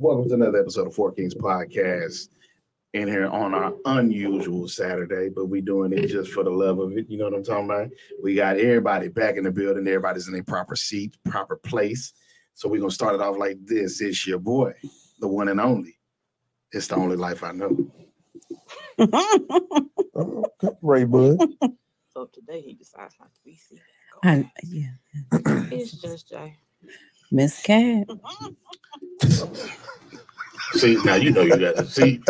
Welcome to another episode of Four Kings Podcast. In here on our unusual Saturday, but we doing it just for the love of it. You know what I'm talking about? We got everybody back in the building. Everybody's in their proper seat, proper place. So we're gonna start it off like this. It's your boy, the one and only. It's the only life I know. Okay, Ray Bud. So today he decides not to be seen. I, yeah, It's just Jay. Miss Cat. See, now you know you got to see.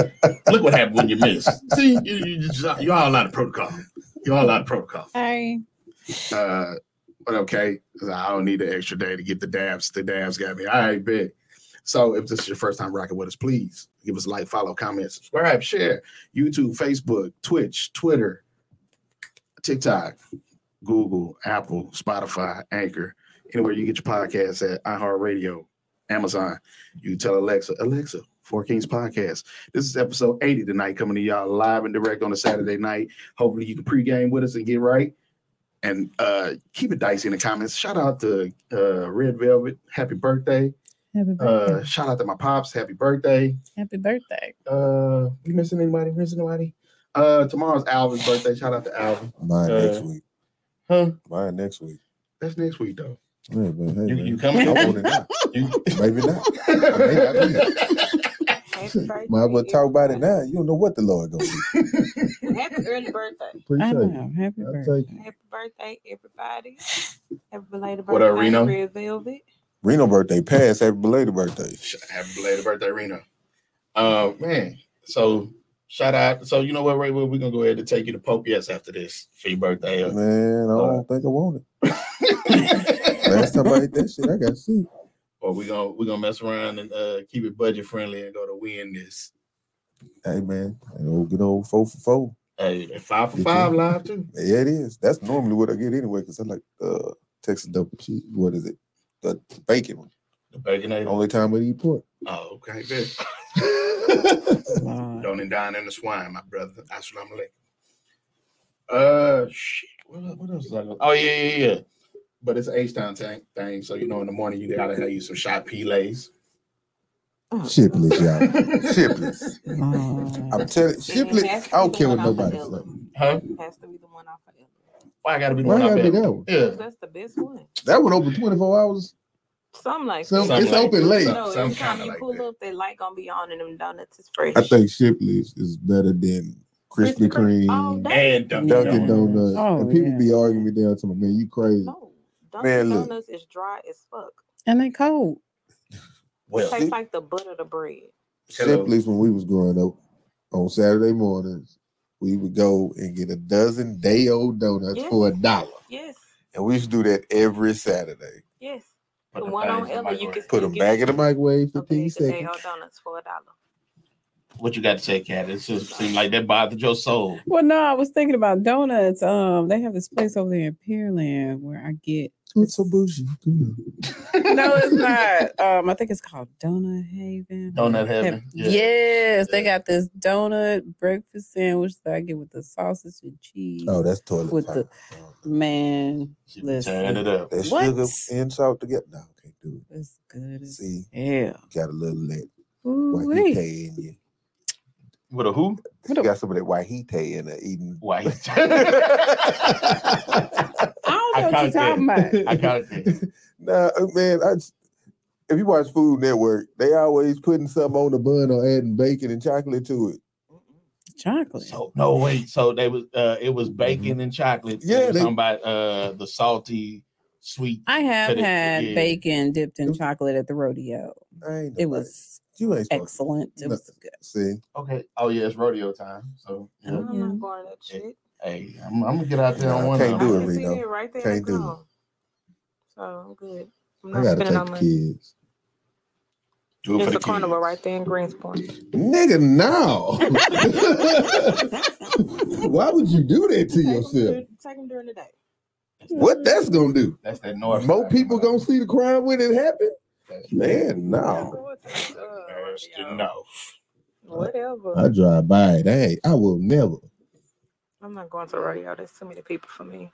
Look what happened when you miss. See, you, you just, you're all out of protocol. You're all out of protocol. Hi. Uh, but okay, I don't need the extra day to get the dabs. The dabs got me. All right, big. So if this is your first time rocking with us, please give us a like, follow, comment, subscribe, share. YouTube, Facebook, Twitch, Twitter, TikTok, Google, Apple, Spotify, Anchor, anywhere you get your podcasts at iHeartRadio, Amazon. You tell Alexa, Alexa, Four Kings Podcast. This is episode 80 tonight, coming to y'all live and direct on a Saturday night. Hopefully you can pregame with us and get right. And uh keep it dicey in the comments. Shout out to uh Red Velvet. Happy birthday. Happy Uh shout out to my pops. Happy birthday. Happy birthday. Uh you missing anybody? Missing anybody? Uh tomorrow's Alvin's birthday. Shout out to Alvin. Mine Uh, next week. Huh? Mine next week. That's next week though. Yeah, man, hey, You, man. you coming? I want it now. You- Maybe not. Maybe not be. Happy birthday. Might as well talk about it now. You don't know what the Lord gonna do. Happy early birthday. I Appreciate it. know. Happy I'll birthday. Happy birthday, everybody. Happy belated birthday. What up, Reno? Red Velvet. Reno birthday passed. Happy belated birthday. Happy belated birthday, Reno. Uh man. So shout out. So you know what, Ray? We're gonna go ahead and take you to Popeyes after this for your birthday. uh, Man, I don't think I want it. Last time I ate that shit, I got sick. or we gonna we're gonna mess around and uh keep it budget friendly and go to Wendy's. Hey man, you know, good old four for four. Hey, five for five you. live too. Yeah, it is. That's normally what I get anyway, because I like uh Texas double cheese. What is it? The bacon one. The baconator. Only time I eat pork. Oh, okay, good. Don't and dine in the swine, my brother. That's what I'm like. Uh, shit. What, what else is I going? Oh yeah, yeah, yeah. But it's H Town thing, thing. So you know, in the morning you gotta have you some shot pilates. Oh. Shipley's, y'all. Shipley's. Lord. I'm telling And Shipley's. it has to I don't care what one off nobody of say. Huh? Has to be the one off of Ella. Why I gotta be the Why one gotta I be that one? Yeah. That's the best one. That one open 24 hours. Something like Some- Something it's like open that. late. Some- No, some every time kinda you like pull that. up, they light gonna be on and them donuts is fresh. I think Shipley's is better than Krispy Krispy Kreme. Oh, Kreme, Oh. And Dunkin' Dunkin' Donuts. Donuts. Oh, and people yeah. be arguing me down to me, man, you crazy. Oh, No, Man, Dunkin' look. Donuts is dry as fuck. And they cold. Well, Tastes like the butter of the bread. Hello. Shipley's when we was growing up on Saturday mornings, we would go and get a dozen day old donuts Yes. for a dollar. Yes, And we used to do that every Saturday. yes. Put The them one on the Ella, you microwave. can Put still them back in the microwave for 15 bag of seconds. day-old donuts for a dollar. What you got to say, Cat? It just seemed like that bothered your soul. Well, no, I was thinking about donuts. Um, they have this place over there in Pearland where I get. It's so bougie. No, it's not. Um, I think it's called Donut Haven. Donut Haven. Yeah. Yes, they got this donut breakfast sandwich that I get with the sausage and cheese. Oh, that's toilet With the Man, She be Listen. tearing it up. That What? sugar and salt together. No, can't do it's good See? yeah. Got a little of that Ooh-wee. wahite in you. With a who? What You a- got some of that wahite in there eating. Why? I don't know what you're talking about. I got it. Nah, uh, man, I just, if you watch Food Network, they always putting something on the bun or adding bacon and chocolate to it. Chocolate. So no wait, so they was uh it was bacon and chocolate. Yeah, Yeah, they- talking about uh the salty sweet. I have But it- had yeah. bacon dipped in chocolate at the rodeo. I ain't It was you ain't supposed excellent. It No. was good. see. Okay. Oh yeah, it's rodeo time. So yeah. Oh, I'm yeah. not going to that shit. hey, I'm, I'm gonna get out there Nah, on I one. can't do it, I Reno. right there. Can't do it. So I'm good. I'm I not gotta spending take no the kids. Do it for It's the a carnival kids. right there in Greenspoint. Nigga, no. Why would you do that to Take 'em yourself? during- Take them during the day. What that's gonna do? That's that north. More side. people gonna see the crime when it happen? That's Man, no. Go to the, embarrassed to rodeo. know. Whatever. I drive by it. Hey, I will never. I'm not going to the rodeo. There's too many people for me.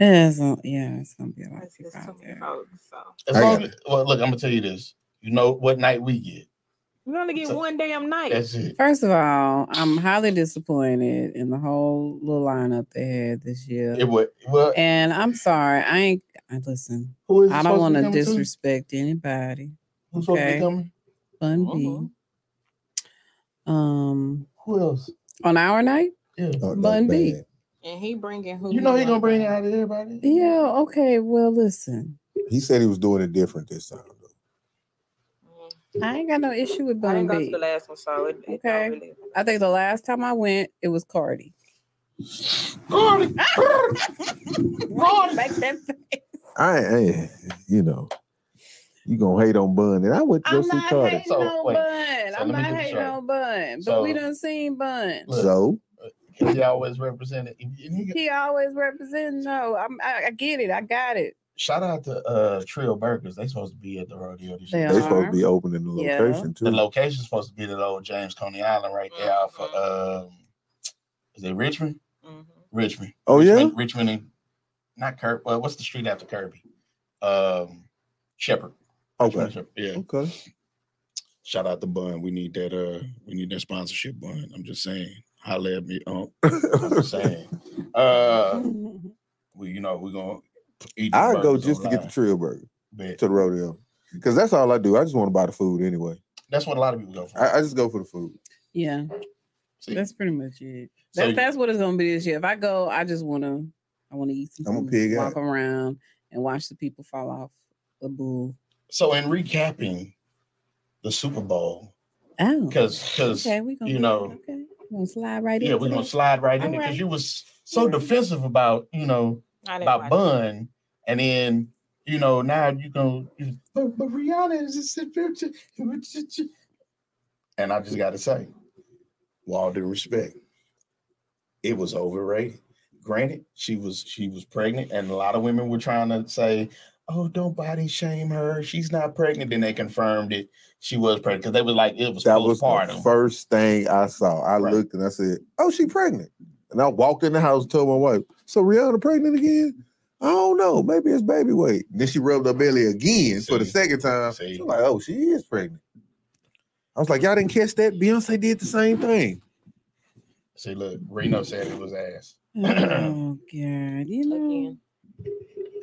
It's, uh, yeah, it's gonna be a lot of There's, people too out many there. folks. So As long as, well, look, I'm gonna tell you this. You know what night we get? we only get So- one damn night. That's it. First of all, I'm highly disappointed in the whole little lineup they had this year. It would. Well, And I'm sorry, I ain't. I listen. who is I don't want to disrespect anybody. Who's supposed to okay. be coming? Bun B. Mhm. Um, Who else? on our night. Yeah. Oh, Bun B. bad. And he bringing who? You know he want. gonna bring out of everybody. Yeah. Okay. Well, listen. He said he was doing it different this time. Mm. I ain't got no issue with I Bun didn't go to B. the last one, so it, it Okay. don't really. I think the last time I went, it was Cardi. Cardi. Make that face. I, I, you know, you gonna hate on Bun, and I went to go I'm see not Cardi. hating So, on wait. Bun. So I'm not do hating on Bun. But So- we done seen Bun. Look. So he always represented. he- He always representing. No, I'm, I, I get it. I got it. Shout out to uh Trill Burgers. They supposed to be at the rodeo this They year. they are. supposed to be opening the Yeah. too. The too. location's supposed to be at old James Coney Island right there off of um is it Richmond? Mhm. Richmond. Oh, yeah? Richmond, Richmond and not Kirby. Well, what's the street after Kirby? Um Shepherd. Okay, Yeah. okay. Shout out to Bun. We need that. Uh, we need that sponsorship, Bun. I'm just saying. Holla at me. Um, I'm just saying. Uh we you know we're gonna eat I go burgers just to get the online, Trill Burger but to the rodeo because that's all I do. I just want to buy the food anyway. That's what a lot of people go for. I, I just go for the food. yeah, See, that's pretty much it. So That's you- what it's gonna be this year. If I go, I just wanna, I wanna eat some I'm a food, pig walk out. around, and watch the people fall off the bull. So in recapping the Super Bowl, Oh, because because okay, we gonna you know- okay, we're gonna slide right in. yeah, we're gonna slide right in because Alright. you was so defensive about you know about watch it. Bun, and then you know now you gonna but, but Rihanna is just and I just got to say, with all due respect, it was overrated. Granted, she was she was pregnant, and a lot of women were trying to say, "Oh, don't body shame her. She's not pregnant." Then they confirmed it; she was pregnant because they were like it was That was the first thing I saw. I Right. looked and I said, "Oh, she pregnant." And I walked in the house and told my wife, "So Rihanna pregnant again?" I don't know. Maybe it's baby weight. Then she rubbed her belly again for the second time. See. She was like, "Oh, she is pregnant." I was like, "Y'all didn't catch that? Beyonce did the same thing." See, look, Reno said it was ass. Oh God, you know. Again,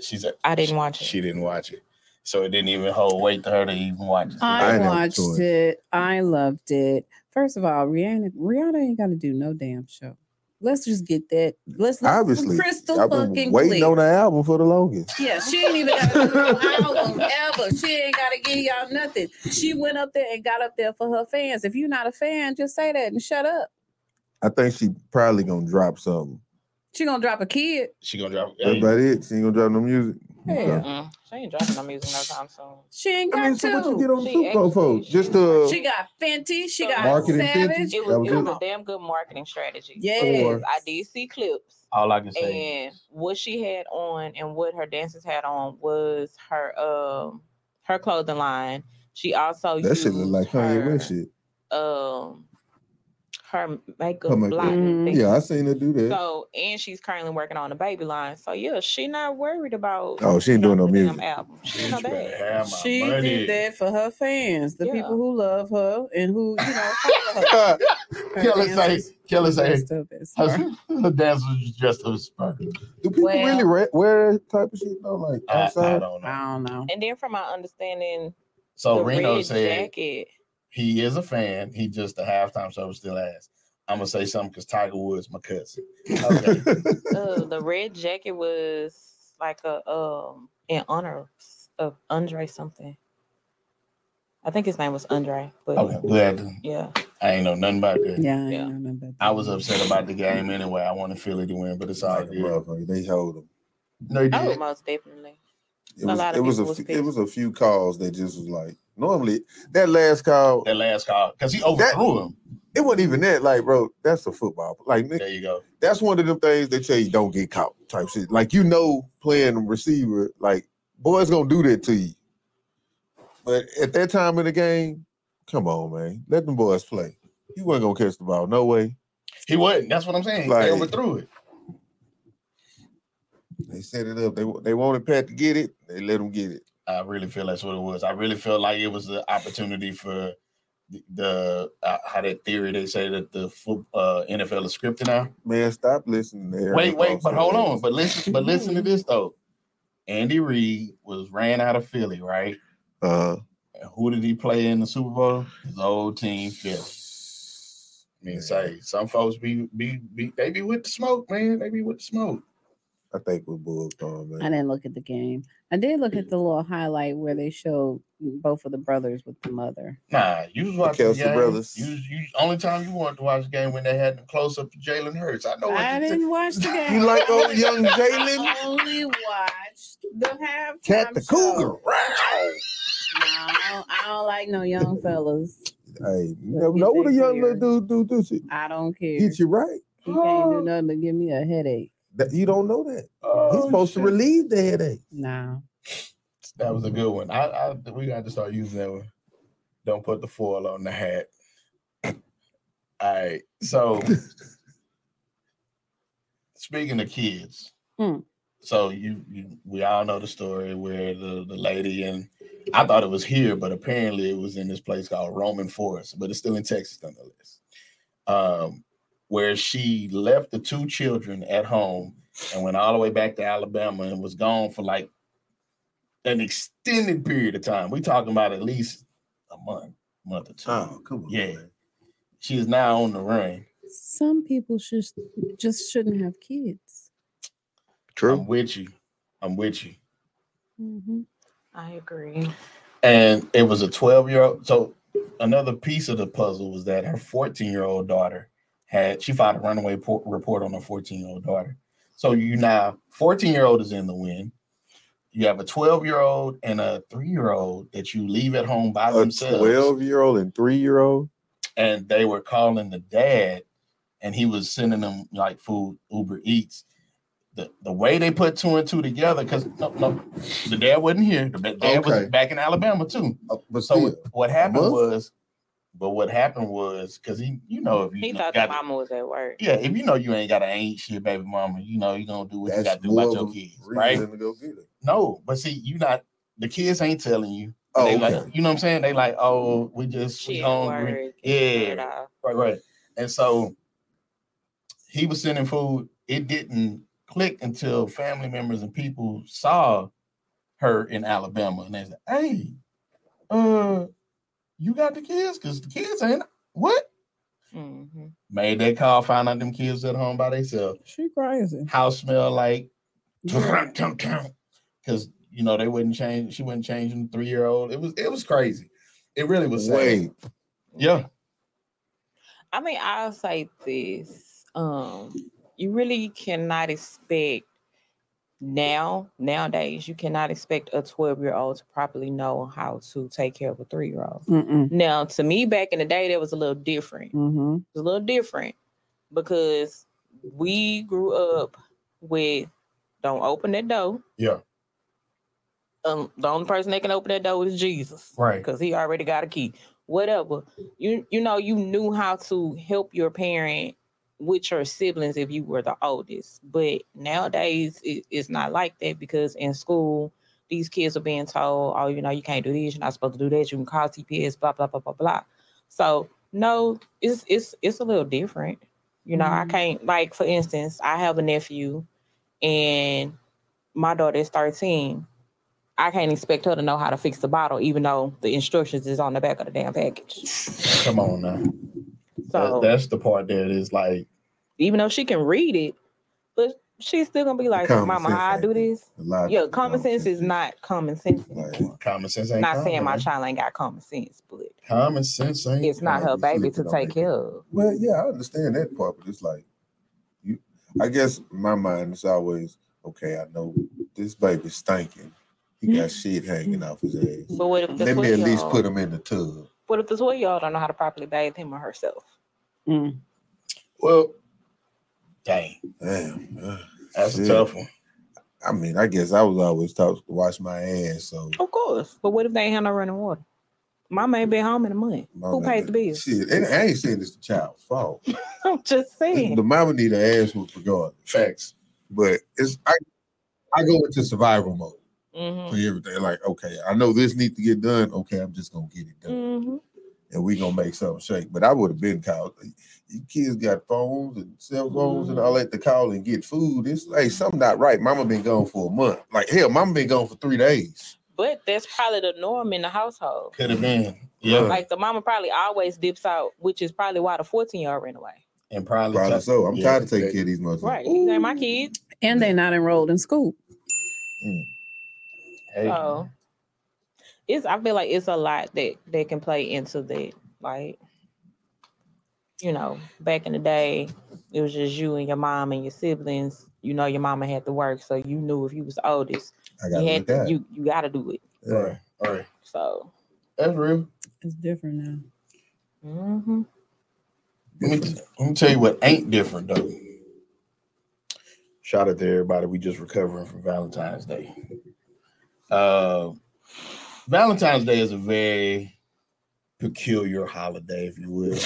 She's a, I didn't watch it. She didn't watch it, so it didn't even hold weight to her to even watch it. I I ain't have a watched choice. it. I loved it. First of all, Rihanna, Rihanna ain't got to do no damn show. Let's just get that. Let's let's Obviously, crystal I've been fucking waiting clear. on the album for the longest. Yeah, she ain't even got to no album ever. She ain't got to give y'all nothing. She went up there and got up there for her fans. If you're not a fan, just say that and shut up. I think she probably gonna drop something. She gonna drop a kid. She gonna drop. That's about it. She ain't gonna drop no music. Yeah. Mm, she ain't dropping no music no time soon. She ain't got I mean, so what you to. get on the She Super Bowl for? Just uh, She got Fenty. She got Marketing Savage. Fenty? It That was, was it it? was a damn good marketing strategy. Yes. Or- I did see clips. All I can say. and what she had on and what her dancers had on was her um her clothing line. She also that shit look like Kanye her, West shit. Um, her makeup Her makeup. blocking Mhm. Yeah, I seen her do that. So and she's currently working on the baby line. So yeah, she not worried about. Oh, she ain't doing no music. Album. She in Bitch her better bag. have my She did that for her fans, the Yeah. people who love her and who, you know, follow her. Her Kelly say, dancers Kelly say, dressed her. her, her dancers was just a spur. Do people Well- really re- wear that type of shit though? Like I, I don't know. I don't know. And then from my understanding, So The Reno red said jacket. He is a fan. He just the halftime show still asked. I'm gonna say something because Tiger Woods my cousin. Okay. Uh, the red jacket was like a um in honor of Andre something. I think his name was Andre, but okay, glad to- yeah, I ain't know nothing about that. Yeah, I Yeah. don't remember. that. I was upset about the game anyway. I wanted Philly to win, but it's all Like a good. motherfucker, they hold them. No, he oh, did. most definitely. It A was, lot it was a was few, it was a few calls that just was like normally that last call That last call because he overthrew him. it wasn't even that like bro that's a football like There you go. that's one of them things they tell you don't get caught type shit like you know playing receiver like boys gonna do that to you but at that time in the game come on man let them boys play you wasn't gonna catch the ball no way He wasn't. That's what I'm saying. Like- they overthrew it. they set it up they they wanted Pat to get it they let him get it I really feel that's what it was. I really feel like it was the opportunity for the, the uh, how that theory they say that the foot, uh, NFL is scripted now. man stop listening there Wait, wait, but hold on. But listen, but listen to this though. Andy Reid was ran out of Philly, right? uh And who did he play in the Super Bowl? His old team, Philly. I mean, say some folks be be be they be with the smoke, man. They be with the smoke. I think we're bulled on I didn't look at the game. I did look at the little highlight where they showed both of the brothers with the mother. Nah, you was watching the Kelce game. brothers. You, you only time you wanted to watch the game when they had them close up to Jalen Hurts. I know what I you didn't watch the game. you like old young Jalen only watched the halftime. cat the show. cougar No, I don't, I don't like no young fellas. Hey, you Let's never know what a young little dude do. Do shit. I don't care. Get you right. He can't do nothing but give me a headache. That you don't know that. Oh, He's supposed shit. to relieve the headache. No. That was a good one. I, I we got to start using that one. Don't put the foil on the hat. All right. So speaking of kids, Hmm. so you, you we all know the story where the, the lady and I thought it was here, but apparently it was in this place called Roman Forest, but it's still in Texas nonetheless. Um, where she left the two children at home and went all the way back to Alabama and was gone for like an extended period of time. We're talking about at least a month, month or two. Oh, come on. Yeah. man. She is now on the run. Some people should just shouldn't have kids. True. I'm with you. I'm with you. Mhm. I agree. And it was a 12 year old. So another piece of the puzzle was that her 14 year old daughter had she filed a runaway po- report on her 14 year old daughter. So you now 14 year old is in the win. You have a 12 year old and a three year old that you leave at home by A themselves. 12 year old and three year old. and they were calling the dad and he was sending them like food uber eats the, the way they put two and two together because no, no the dad wasn't here the dad Okay. was back in alabama too Uh, but so still, what happened was but what happened was because he you know if you He know, thought the got mama was at work. yeah if you know you ain't got an ain't shit baby mama you know you're gonna do what you got to do more about your kids right to go get it. no but see you not the kids ain't telling you Oh, they okay. like you know what i'm saying they like oh we just She at hungry work. Yeah. Turn it off. Right, right. And so he was sending food. It didn't click until family members and people saw her in Alabama, and they said, "Hey, uh, you got the kids? Cause the kids ain't what." Mhm. Made that call, found out them kids at home by themselves. She crazy. House smell like because you know they wouldn't change. She wouldn't changing three year old. It was it was crazy. It really was. sad. Yeah. I mean, I'll say this. Um, you really cannot expect now, nowadays, you cannot expect a 12 year old to properly know how to take care of a three year old. Now, to me, back in the day, that was a little different. Mm-hmm. It was a little different because we grew up with don't open that door. Yeah. Um, the only person that can open that door is Jesus Right. because he already got a key. Whatever. You you know, you knew how to help your parent with your siblings if you were the oldest. But nowadays it, it's not like that because in school, these kids are being told, oh, you know, you can't do this, you're not supposed to do that, you can call CPS, blah, blah, blah, blah, blah. So no, it's it's it's a little different. You know, I Mhm. can't like for instance, I have a nephew and my daughter is 13. I can't expect her to know how to fix the bottle, even though the instructions is on the back of the damn package. Come on now. So That- that's the part that is like, even though she can read it, but she's still gonna be like, common "Mama, how I do this?" A Yeah, people common don't sense is not common sense. Anymore. common sense ain't Not saying my common. child ain't got common sense, but Common sense ain't. it's not her baby to take it. care of. Well, yeah, I understand that part, but it's like you. I guess my mind is always okay. I know this baby's stinking. He got shit hanging off his ass. But what if the Let me at least put him in the tub. What if the twelve year old don't know how to properly bathe him or herself? Mm. Well, dang, Damn, uh, that's shit. a tough one. I mean, I guess I was always taught to wash my ass. So Of course. But what if they ain't have no running water? Mama ain't been home in a month. Who pays the bills? Shit, and I ain't saying it's the child's fault. I'm just saying. The mama need an ass whoop regardless. Facts. But it's I, I go into survival mode hmm for everything. Like, okay, I know this needs to get done. Okay, I'm just gonna get it done. hmm and we gonna make something shake. But I would have been called. You kids got phones and cell phones and all mm-hmm. that to call and get food. It's like something not right. Mama been gone for a month. Like hell, mama been gone for three days. But that's probably the norm in the household. Could have been. Yeah. Like the mama probably always dips out, which is probably why the 14 year old ran away. And probably, Probably tough- so. I'm yeah, tired of taking they- care of these motherfuckers. Right. These ain't my kids. And they're not enrolled in school. Mm. Hey, So it's I feel like it's a lot that that can play into that. Like, you know, back in the day, it was just you and your mom and your siblings. You know, your mama had to work, so you knew if you was the oldest, you had to, you you got to do it. Yeah. Right. All right. So, That's real. It's different now. mhm. Let me, let me tell you what ain't different though. Shout out to everybody. We just recovering from Valentine's Day. Uh, Valentine's Day is a very peculiar holiday, if you will.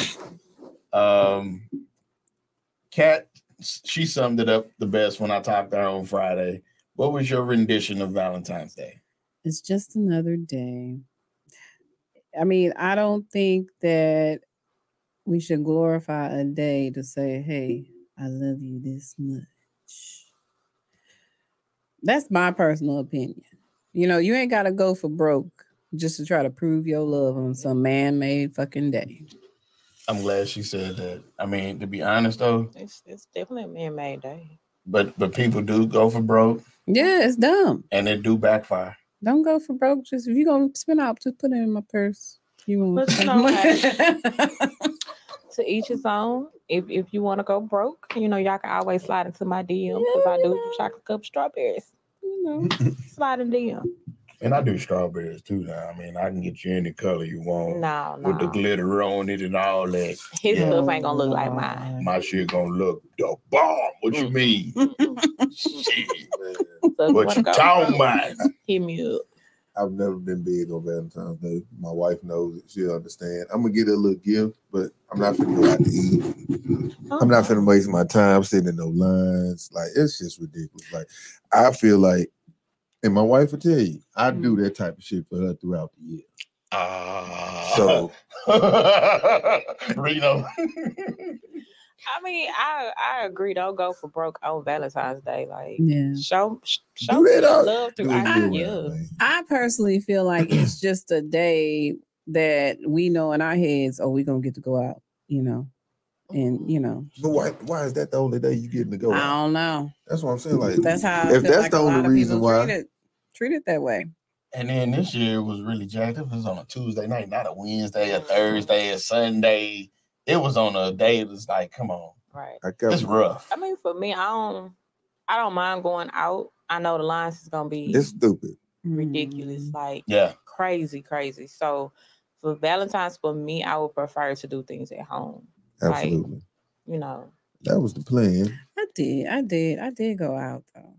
Um, Kat, she summed it up the best when I talked to her on Friday. What was your rendition of Valentine's Day? It's just another day. I mean, I don't think that we should glorify a day to say, hey, I love you this much. That's my personal opinion. You know, you ain't got to go for broke just to try to prove your love on some man made fucking day. I'm glad she said that. I mean, to be honest though, it's it's definitely a man made day. but but people do go for broke Yeah, it's dumb. and it do backfire. Don't go for broke. Just if you're going to spend out, just put it in my purse. You won't. But you know, To each his own. If if you want to go broke, you know y'all can always slide into my DM because I do chocolate cup strawberries. You know. Slide in DM. And I do strawberries too now. I mean, I can get you any color you want No, with the glitter on it and all that. His Yeah. stuff ain't gonna look like mine. Oh, my shit gonna look the bomb. What you mm. mean? shit. So What you go talking broke, about? Hit me up. I've never been big on Valentine's Day. My wife knows it. She'll understand. I'm gonna get her a little gift, but I'm not finna go out to eat. I'm not oh. finna waste my time sitting in no lines. Like it's just ridiculous. Like I feel like, and my wife will tell you, I do that type of shit for her throughout the year. Ah. So Reno. I mean, I I agree. Don't go for broke on Valentine's Day. Like Yeah. show show me love do throughout the year year. round, man. I personally feel like it's just a day that we know in our heads, oh, we're gonna get to go out, you know. And you know, But why why is that the only day you getting to go? I out? don't know. That's what I'm saying. Like That's how I if feel that's like the only reason people why treat it, that way. And then this year was really jacked up. It was on a Tuesday night, not a Wednesday, a Thursday, a Sunday. It was on a day that's like, come on, Right. I got it's rough. I mean, for me, I don't I don't mind going out. I know the lines is gonna be it's stupid. ridiculous, Mm. like Yeah. crazy, crazy. So for Valentine's, for me, I would prefer to do things at home. Right. Absolutely. You know, That was the plan. I did, I did, I did go out though.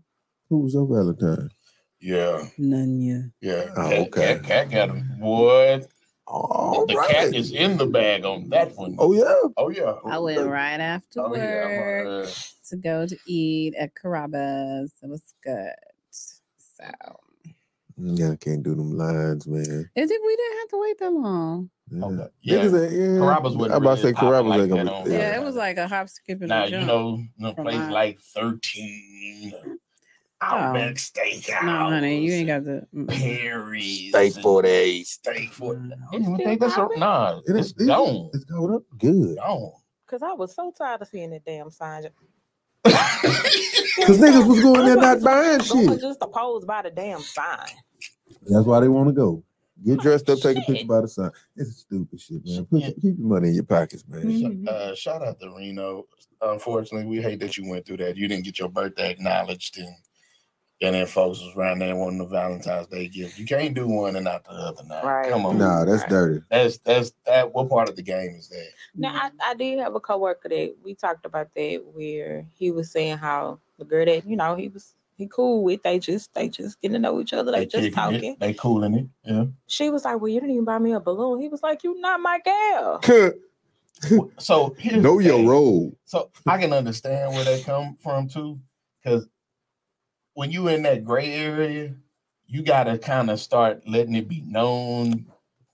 Who was your Valentine? Yeah. None yet. Yeah. Oh, okay. Cat, cat got him. Boy, All the right. cat is in the bag on that one. Oh yeah. Oh, yeah. I went right after Oh, yeah. work Uh, to go to eat at Carrabba's. It was good. So Yeah, I can't do them lines, man. it did, we didn't have to wait that long. Yeah. Okay. Yeah. Niggas yeah. Carrabba's wasn't I'm about to say popping Carrabba's like ain't gonna be. Yeah, Yeah. it was like a hop, skip, and now, a you know, no place mine. like 13. Outback Steakhouse. No, honey, you ain't got the. Perry's. Steak and 48. Steak for. Mm. I don't even It's think that's a, still popping? nah. It It's is- it- gone. It's going up good. Gone. Cause I was so tired of seeing that damn sign. Cause niggas was going there not buying shit. just opposed by the damn sign. That's why they want to go. Get dressed up, take a picture by the sun. It's stupid shit, man. Put, Yeah. Keep your money in your pockets, man. Mhm. Uh, shout out to Reno. Unfortunately, we hate that you went through that. You didn't get your birthday acknowledged, and and then folks was around there wanting the Valentine's Day gift. You can't do one and not the other. Now, Right. come on. Nah, that's Right. dirty. That's that's that. What part of the game is that? Now I, I did have a coworker that we talked about that where he was saying how the girl that you know he was he cool with they just they just getting to know each other they, just kicking it, talking. They cooling it. Yeah. She was like, "Well, you didn't even buy me a balloon." He was like, "You not my gal." So know your role. So I can understand where they come from too, because when you in that gray area, you gotta kind of start letting it be known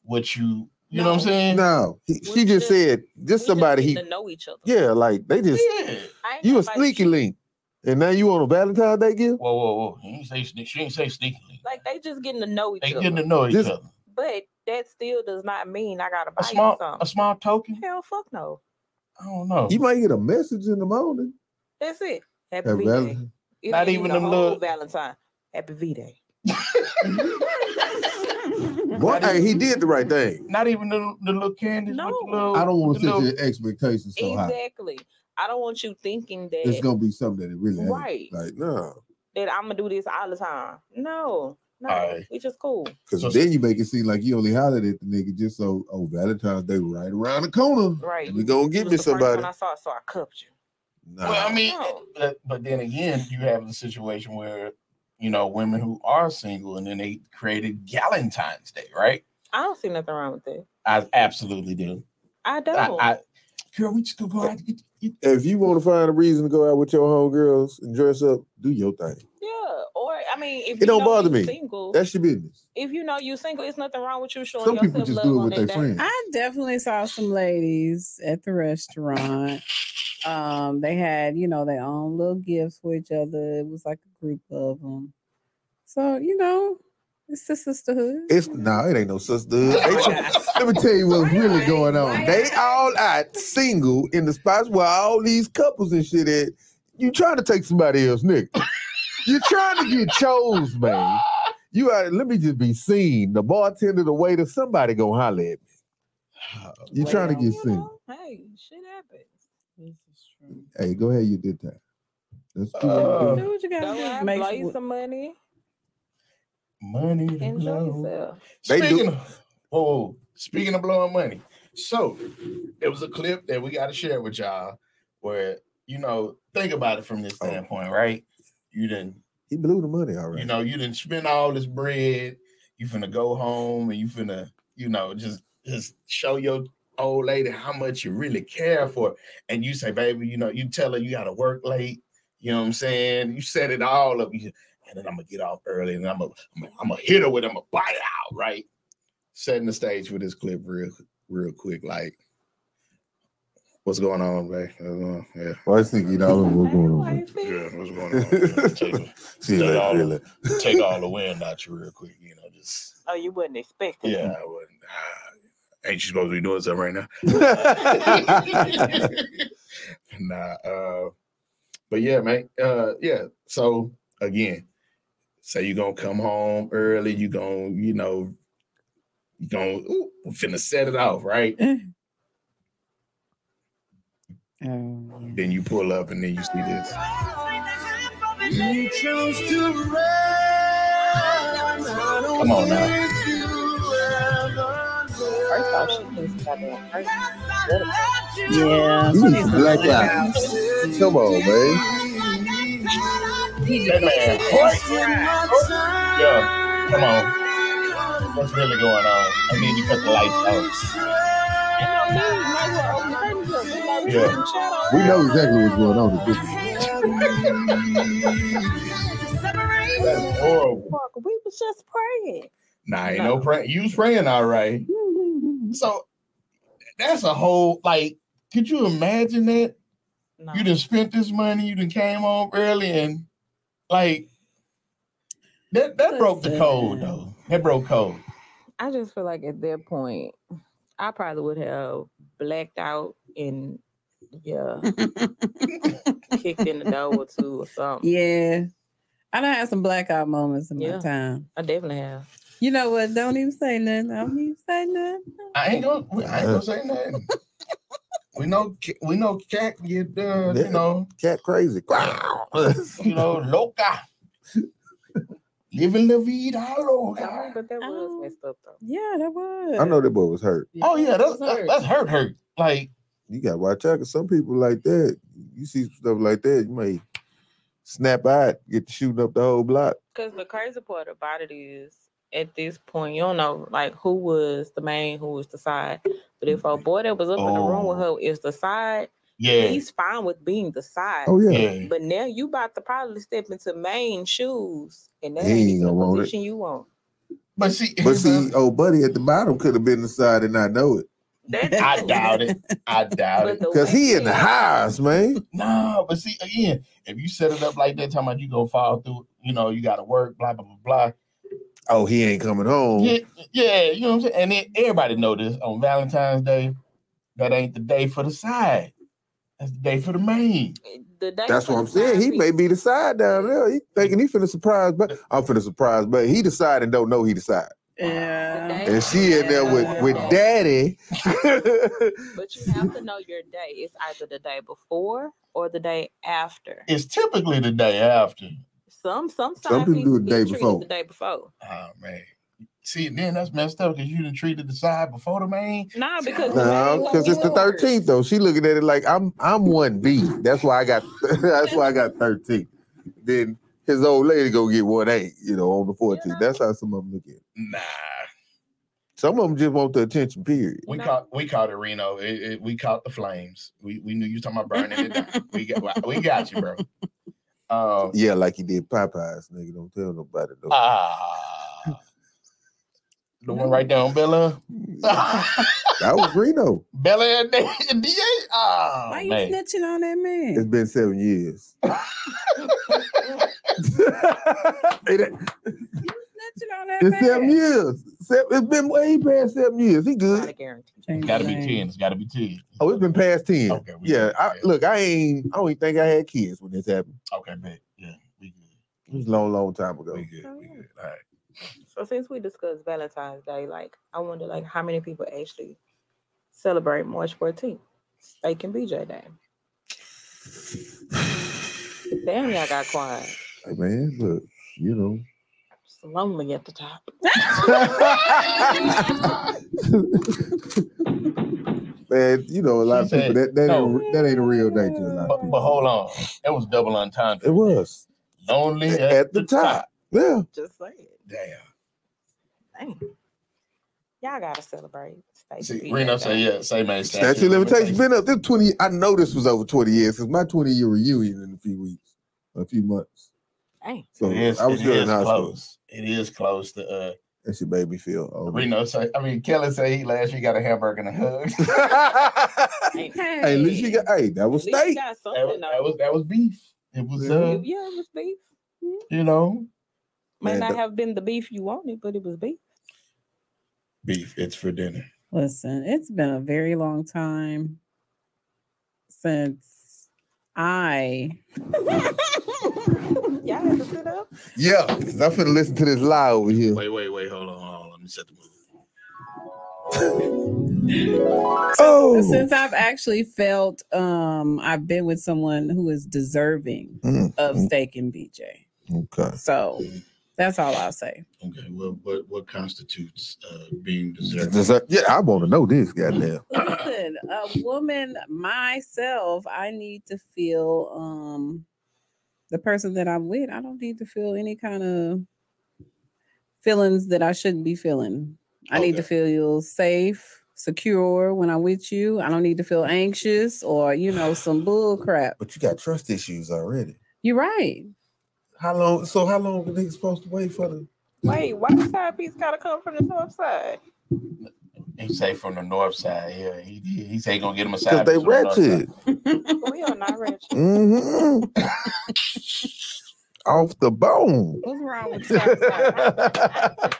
what you, you know what I'm saying? No, he- she just just- said We just somebody he. to know each other. Yeah, like they just Yeah. You a nobody- sneaky link, and now you on a Valentine's Day gift. Whoa, whoa, whoa! He ain't say sneak. She ain't say sneakily. Like they just getting to know each They other. getting to know each This- other. But that still does not mean I gotta buy A small, you a small token. Hell, fuck no. I don't know. You might get a message in the morning. That's it. Happy At V Val- Day. It Not ain't even the them little- Valentine. Happy V Day. Boy, hey, he did the right thing. Not even the, the little candies. No. the little, I don't want to set little- your expectations so high. exactly. I don't want you thinking that It's gonna be something that it really ain't. Right. Like no, that I'm gonna do this all the time. No, no, Alright. we just cool. because So- then you make it seem like you only hollered at the nigga just so oh Valentine's Day right around the corner. Right. We gonna You give me the first somebody. one I saw, so I cupped you. Nah. Well, I mean, No. but, but then again, you have the situation where you know women who are single and then they created Galentine's Day, right? I don't see nothing wrong with that. I absolutely do. I I, don't. I, girl, we just go go out. and Get, get, if you want to find a reason to go out with your homegirls and dress up, do your thing. Yeah. Or I mean, if It you don't know bother you me. Single, That's your business. if you know you single, it's nothing wrong with you showing Some yourself people just love do it with their friends. I definitely saw some ladies at the restaurant. Um, they had, you know, their own little gifts for each other. It was like a group of them. So, you know, it's the sisterhood. It's no, nah, it ain't no sisterhood. They try- let me tell you what's really going on. They all out single in the spots where all these couples and shit at. You trying to take somebody else, nigga. You're trying to get chose, man. You are, let me just be seen. The bartender, the waiter, somebody gonna holler at me. You're trying to get seen. know, Hey, shit happens. This is true. Hey, go ahead, you did that. Let's do Uh, it. Do what you gotta do. Make blow sure- you some money, money to enjoy blow. yourself. They do- Speaking of, oh, speaking of blowing money, so it was a clip that we got to share with y'all where you know think about it from this Oh. standpoint, right? You didn't, He blew the money already. you know, you didn't spend all this bread. You finna go home and you finna, you know, just just show your old lady how much you really care for, her. and you say, baby, you know, you tell her you got to work late. You know what I'm saying? You set it all up. You, and then I'm gonna get off early, and I'm gonna I'm I'm gonna hit her with I'm gonna it out, right? Setting the stage for this clip real real quick, like what's going on, babe? Uh, yeah, Well, I think you know what's Hey, going on. yeah, what's going on? Yeah, take, See, Take like, all- really. take all the wind out you real quick, you know, just Oh, you wouldn't expect it. yeah, I wouldn't. ah, ain't you supposed to be doing something right now? nah, uh, but yeah, man. Uh, yeah. So again, say you're gonna come home early, you gonna, you know, you gonna ooh, finna set it off, right? Then you pull up and then you see this. You chose to run. Come on now. First off, she thinks she that. Yeah. You she's black a- Come on, man. That man, what? Yeah, come on. What's really going on? I need you to cut the lights out. Yeah. We know exactly what's going on. at this That's horrible. We was just praying. Nah, ain't no praying. You was praying all right. So that's a whole like. Could you imagine that? No. You done spent this money. You done came home early and like That that broke the code though. That broke code. I just feel like at that point, I probably would have blacked out and yeah, kicked in the door or two or something. yeah. I done had some blackout moments in Yeah. my time. I definitely have. You know what? Don't even say nothing. I don't even say nothing. I ain't gonna I ain't gonna say nothing. We know we know cat can get uh, Yeah. you know Cat crazy. you know loca. Living la vida loca. But that was Oh. messed up though. Yeah, that was. I know that boy was hurt. Oh yeah, that's It was that's, hurt. that's hurt hurt. Like You got to watch out because some people like that. You see stuff like that, you may snap out, get to shooting up the whole block. Because the crazy part about it is, at this point, you don't know like who was the main, who was the side. But if a boy that was up in the room with oh. her is the side, yeah, he's fine with being the side. Oh yeah. yeah. But now you about to probably step into main shoes, and that He ain't ain't the gonna want it. you want. But see, But see, the- old oh, buddy at the bottom could have been the side and not know it. That I doubt it. I doubt it. Because he in the way- house, man. No, but see again, if you set it up like that, talking about you gonna fall through, you know, you gotta work, blah blah blah blah. Oh, he ain't coming home. Yeah, yeah, you know what I'm saying. And then everybody know this on Valentine's Day. That ain't the day for the side. That's the day for the main. The day That's what I'm saying. side He may be the side down there. He thinking he finna surprise, but I'm finna surprise, but he decide and don't know he decide. Yeah. And she in there with with daddy. But you have to know your day. It's either the day before or the day after. It's typically the day after. Some some Some people do the day before. The day before. Oh man. See, then that's messed up because you didn't treat the side before the main. Nah, because the no, because it's the 13th though. She looking at it like I'm I'm one B. That's why I got that's why I got 13. Then his old lady go get one A, you know, on the 14th. know? That's how some of them look at it. Nah. Some of them just want the attention, period. We No. caught we caught it, Reno. It, it- we caught the flames. We we knew you was talking about burning it down. We got we got you, bro. Um, Yeah, like he did Popeyes, nigga. Don't tell nobody though. ah, the one right there on Bella. that was Reno. Bella and D- and DA. Oh Why you man. snitching on that man? It's been seven years. It- Snitching on that it's man. seven years. Se- It's been way past seven years. He good. a guarantee. Change Gotta be 10. It's gotta be 10. Oh, it's been past ten. Okay, we yeah, good, I, yeah. look, I ain't. I don't even think I had kids when this happened. Okay, bet. Yeah, we good. It was a long, long time ago. We good. We good. All right. So since we discussed Valentine's Day, like I wonder like how many people actually celebrate March 14th? Steak and BJ Day. Damn, y'all got quiet. Hey, man, look, you know. It's lonely at the top. man, you know, a lot She of people said, that that, no. ain't, that ain't a real day to a lot of But, people. but hold on. That was double entendre. It was Lonely at, at the top. Yeah. Just say it. Damn. Dang. Y'all gotta celebrate. Steak See, Reno Day. say, yeah, say, man. Statute of limitations been up. This 20, I know this was over 20 years because my 20 year reunion in a few weeks, a few months. Dang. So It is, I was it still is in high school. close. It is close to uh That shit made me feel old. Reno say I mean Kelly say he last year got a hamburger and a hug. Hey, hey, at least you got, hey, that was at least you steak. that, was, that was that was beef. It was uh, yeah, it was beef. you know, May Man, not have been the beef you wanted, but it was beef. beef. It's for dinner. Listen, it's been a very long time since I Y'all had to sit up. Yeah, because I'm finna listen to this lie over here. Wait, wait, wait, hold on, hold on. Let me set the mood. Oh, since I've actually felt um I've been with someone who is deserving Mm, of mm, steak and BJ. okay. So that's all I'll say. Okay, well, what what constitutes uh, being deserving? Does that- yeah, I want to know this, goddamn. Listen, a woman myself, I need to feel um the person that I'm with. I don't need to feel any kind of feelings that I shouldn't be feeling. I need to feel safe, secure when I'm with you. I don't need to feel anxious or you know some bull crap. But you got trust issues already. You're right. How long? So how long are they supposed to wait for the? Wait, why the side piece gotta come from the north side? He say from the north side. Yeah, he he, he say he gonna get him a Because side. they piece from the north side. We are not rich. hmm Off the bone. What's wrong with Southside?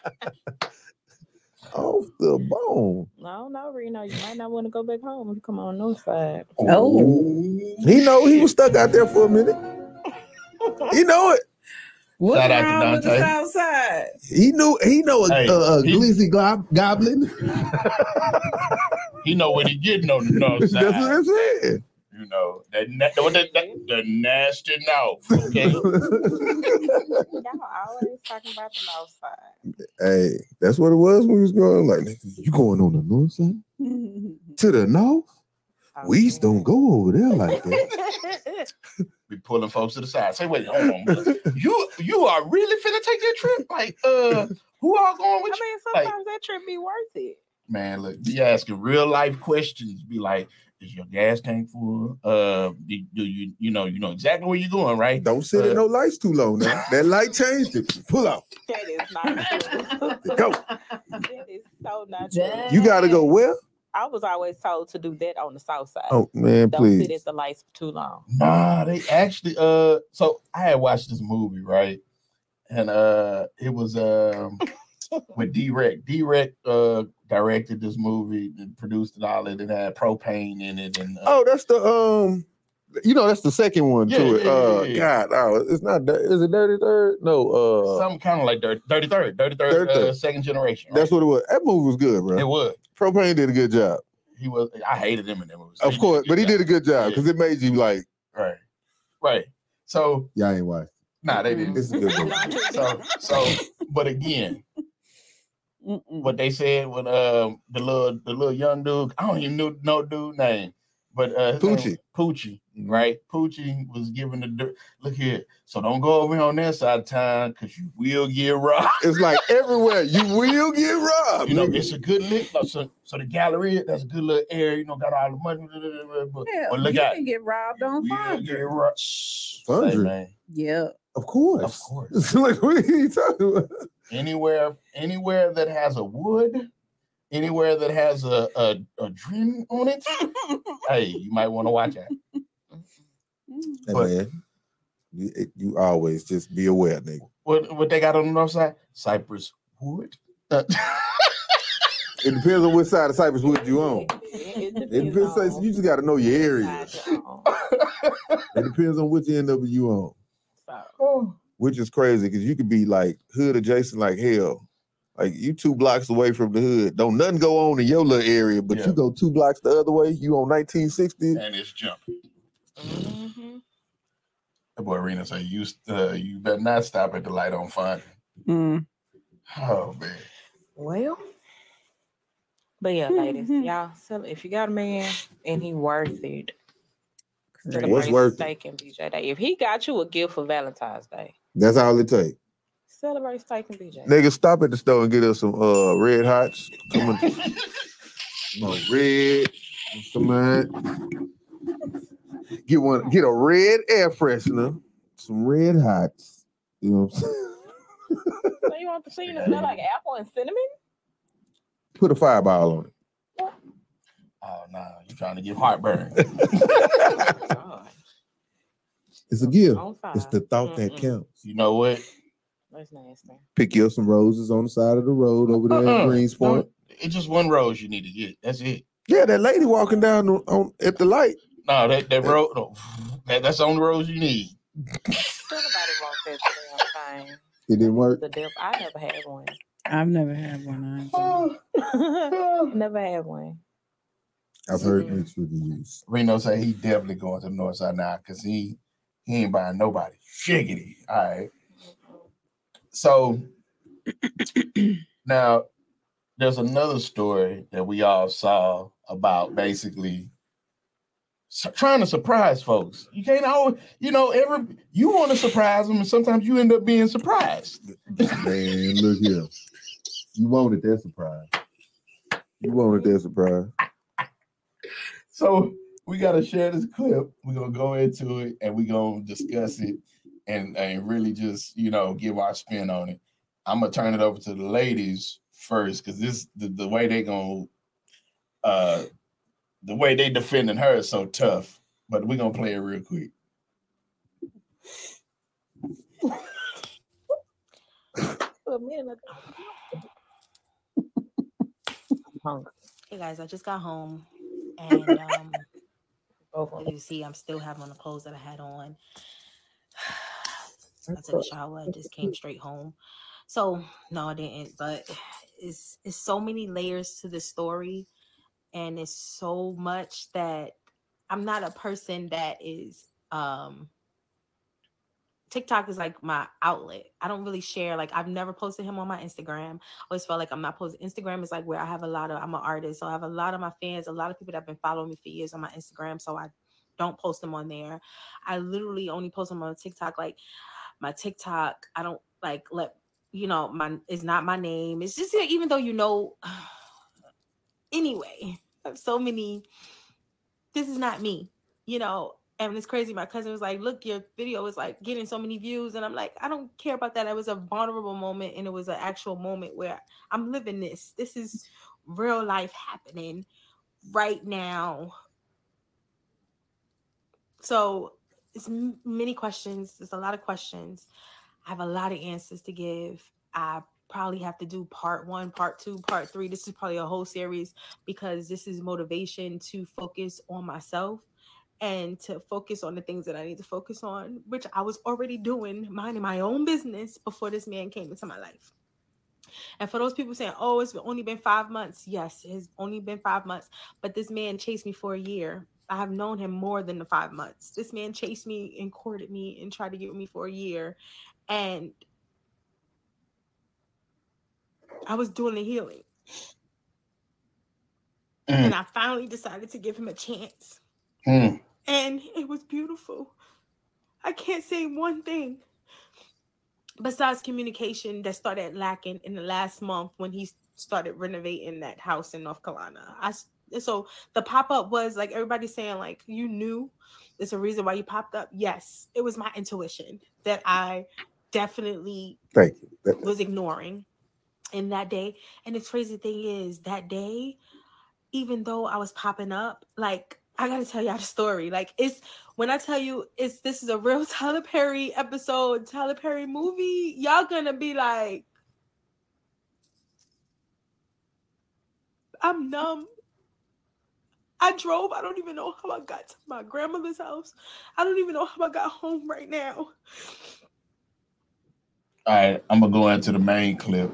Off the bone. No, no, Reno. You might not want to go back home if you come on north side. Oh. He know he was stuck out there for a minute. He know it. What's Shout out to wrong with the Dante. South Side? He knew he know a, Hey, a, a he- glizzy glob, goblin. He know what he getting on the north side. That's side. what I'm saying. You know that, na- what that, that the nasty north. Okay. Y'all always talking about the north side. hey, that's what it was when we was going. Like, you going on the north side to the north? We don't go over there like that. Be pulling folks to the side. Say, wait, hold on. You you are really finna take that trip? Like, uh, who all going I with you? mean, Like- sometimes that trip be worth it. Man, look, be asking real life questions. Be like, is your gas tank full? Uh, do, do you you know you know exactly where you're going, right? Don't sit in no lights too long now. That light changed it. Pull out. That is not true. Go. that is so not true. You gotta go where? I was always told to do that on the south side. Oh man, Don't sit please. at the lights for too long. Nah, they actually uh so I had watched this movie, right? And uh it was um with D-Rec. D-Rec uh directed this movie and produced it all and it had Propain in it and uh, Oh, that's the um. You know, that's the second one Yeah, to it. yeah, yeah, uh, yeah. God, oh, it's not. Dir- Is it Dirty Third? No, uh, something kind of like Dirty, 33rd, 33rd, Dirty uh, Third. second generation. Right? that's what it was. That movie was good, bro. it was. Propain did a good job, He was I hated him in that movie. of course, but he did a good job Yeah. because it made you like, right. Right. So y'all ain't watched. nah they didn't. It's a good movie. So so but again, what they said when um the little the little young dude, I don't even know no dude name, but uh his Poochie. Poochie, Mhm. right? Poochie was giving the dirt. Look here, so don't go over here on that side of town because you will get robbed. It's like everywhere you will get robbed. You know, nigga. it's a good lick. So, so the gallery, that's a good little area. You know, got all the money. blah, Hell, But look you out, can get robbed on you will fire. get robbed. Shh, man, Yeah. of course, Of course. Like what are you talking about? anywhere, anywhere that has a wood, anywhere that has a a, a dream on it, hey, you might want to watch that. Hey, But- man, you, you always just be aware, nigga. What what they got on the north side? Cypress wood. Uh, It depends on which side of Cypress Wood you on. It, It depends. on- You just got to know your area. It depends on which end of it you on, oh, which is crazy because you could be like hood adjacent like hell. Like you two blocks away from the hood, don't nothing go on in your little area, but Yeah. you go two blocks the other way. You on 1960. and it's jumping. Mhm. That boy Reno say you uh, you better not stop at the light on fun. Mm. Oh man. Well, but yeah, ladies, y'all. So if you got a man and he worth it, What's worth it? BJ Day. If he got you a gift for Valentine's Day, That's all it takes. Celebrate steak and BJ. Nigga, stop at the store and get us some uh red hots. Come on, no red, some uh, Get one, get a red air freshener, some red hots. You know what I'm saying? So you want the scene to smell like apple and cinnamon? Put a fireball on it. Oh no, you're trying to give heartburn. God, It's a gift. It's the thought that Mm-mm. counts. you know what? That's nasty. Pick you up some roses on the side of the road over there Uh-uh. in Greenspoint. It's just one rose you need to get. That's it. Yeah, that lady walking down on, on at the light. No, that that road. No, that, that's the only rose you need. Somebody want that damn thing. It didn't work. The devil. I never had one. I've never had one. Oh. either. never had one. I've heard mixed reviews. Reno say he definitely going to the north side now because he he ain't buying nobody. Shiggity. All right. So now there's another story that we all saw about basically trying to surprise folks. You can't always, you know, every you want to surprise them, and sometimes you end up being surprised. Man, look here. You wanted that surprise. You wanted that surprise. So we gotta share this clip. We're gonna go into it and we're gonna discuss it and, and really just you know give our spin on it. I'm gonna turn it over to the ladies first because this the, the way they gonna uh the way they defending her is so tough. But we're gonna play it real quick. For a minute, I'm hungry. Hey guys, I just got home and um Both of as them. you see I'm still having the clothes that I had on. I took a shower, I just came straight home. So no, I didn't, but it's it's so many layers to the story and it's so much that I'm not a person that is um TikTok is like my outlet. I don't really share. Like I've never posted him on my Instagram. I always felt like I'm not posting. Instagram is like where I have a lot of. I'm an artist, so I have a lot of my fans, a lot of people that have been following me for years on my Instagram. So I don't post them on there. I literally only post them on TikTok. Like my TikTok, I don't like let you know my. It's not my name. It's just even though you know. Anyway, I have so many. This is not me. You know, and it's crazy. My cousin was like, "Look, your video is like getting so many views," and I'm like, "I don't care about that. It was a vulnerable moment, and it was an actual moment where I'm living this. This is real life happening right now." So it's many questions. There's a lot of questions. I have a lot of answers to give. I probably have to do part one, part two, part three. This is probably a whole series because this is motivation to focus on myself and to focus on the things that I need to focus on, which I was already doing, minding my own business before this man came into my life. And for those people saying, oh, it's only been five months. Yes, it's only been five months. But this man chased me for a year. I have known him more than the five months. This man chased me and courted me and tried to get with me for a year. And I was doing the healing. Mm. And I finally decided to give him a chance. Mm. And it was beautiful. I can't say one thing besides communication that started lacking in the last month when he started renovating that house in North Carolina. I so the pop up was like everybody's saying like you knew there's a reason why you popped up. Yes, it was my intuition that I definitely Thank you. Was ignoring in that day. And the crazy thing is that day, even though I was popping up, like I gotta tell y'all the story. Like it's when I tell you it's this is a real Tyler Perry episode, Tyler Perry movie, y'all gonna be like, I'm numb. I drove. I don't even know how I got to my grandmother's house. I don't even know how I got home right now. All right, I'm gonna go into the main clip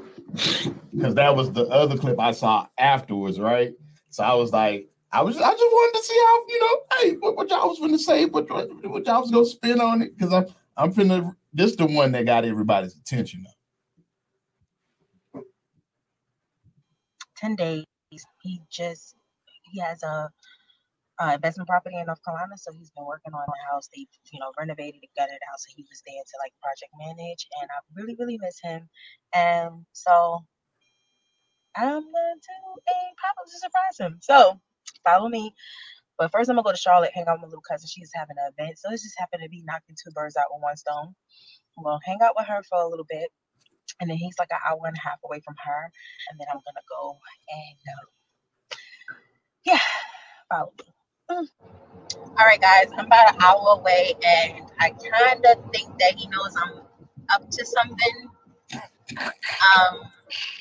because that was the other clip I saw afterwards, right? So I was like, I was, I just wanted to see how you know, hey, what, what y'all was gonna say, what, what, what y'all was gonna spin on it, because I'm, I'm finna. This the one that got everybody's attention. 10 days. He just he has a uh, investment property in North Carolina, so he's been working on the house. They you know renovated and gutted it out, so he was there to like project manage, and I really really miss him. And so I'm going to a to surprise him. So follow me. But first, I'm gonna go to Charlotte, hang out with my little cousin. She's having an event, so this just happened to be knocking two birds out with one stone. I'm gonna hang out with her for a little bit, and then he's like an hour and a half away from her, and then I'm gonna go and uh, yeah, follow me. Mm. All right, guys, I'm about an hour away, and I kind of think that he knows I'm up to something. Um,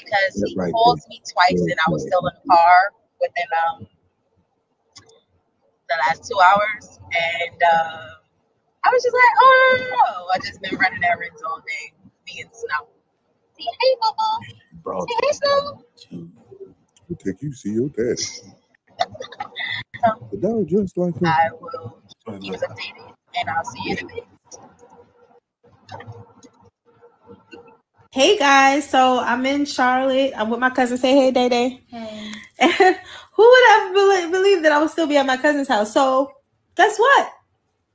because he right called me twice, and I was still in the car within um the last two hours, and uh, I was just like, oh. I just been running errands all day, being snow. Hey, Bubba. Bro, hey, Snow. we'll take you see your daddy. The dog just like him. I will keep us updated, and I'll see you in a bit. Hey guys, so I'm in Charlotte. I'm with my cousin. Say hey, Day Day. Hey. And who would have believed that I would still be at my cousin's house? So guess what?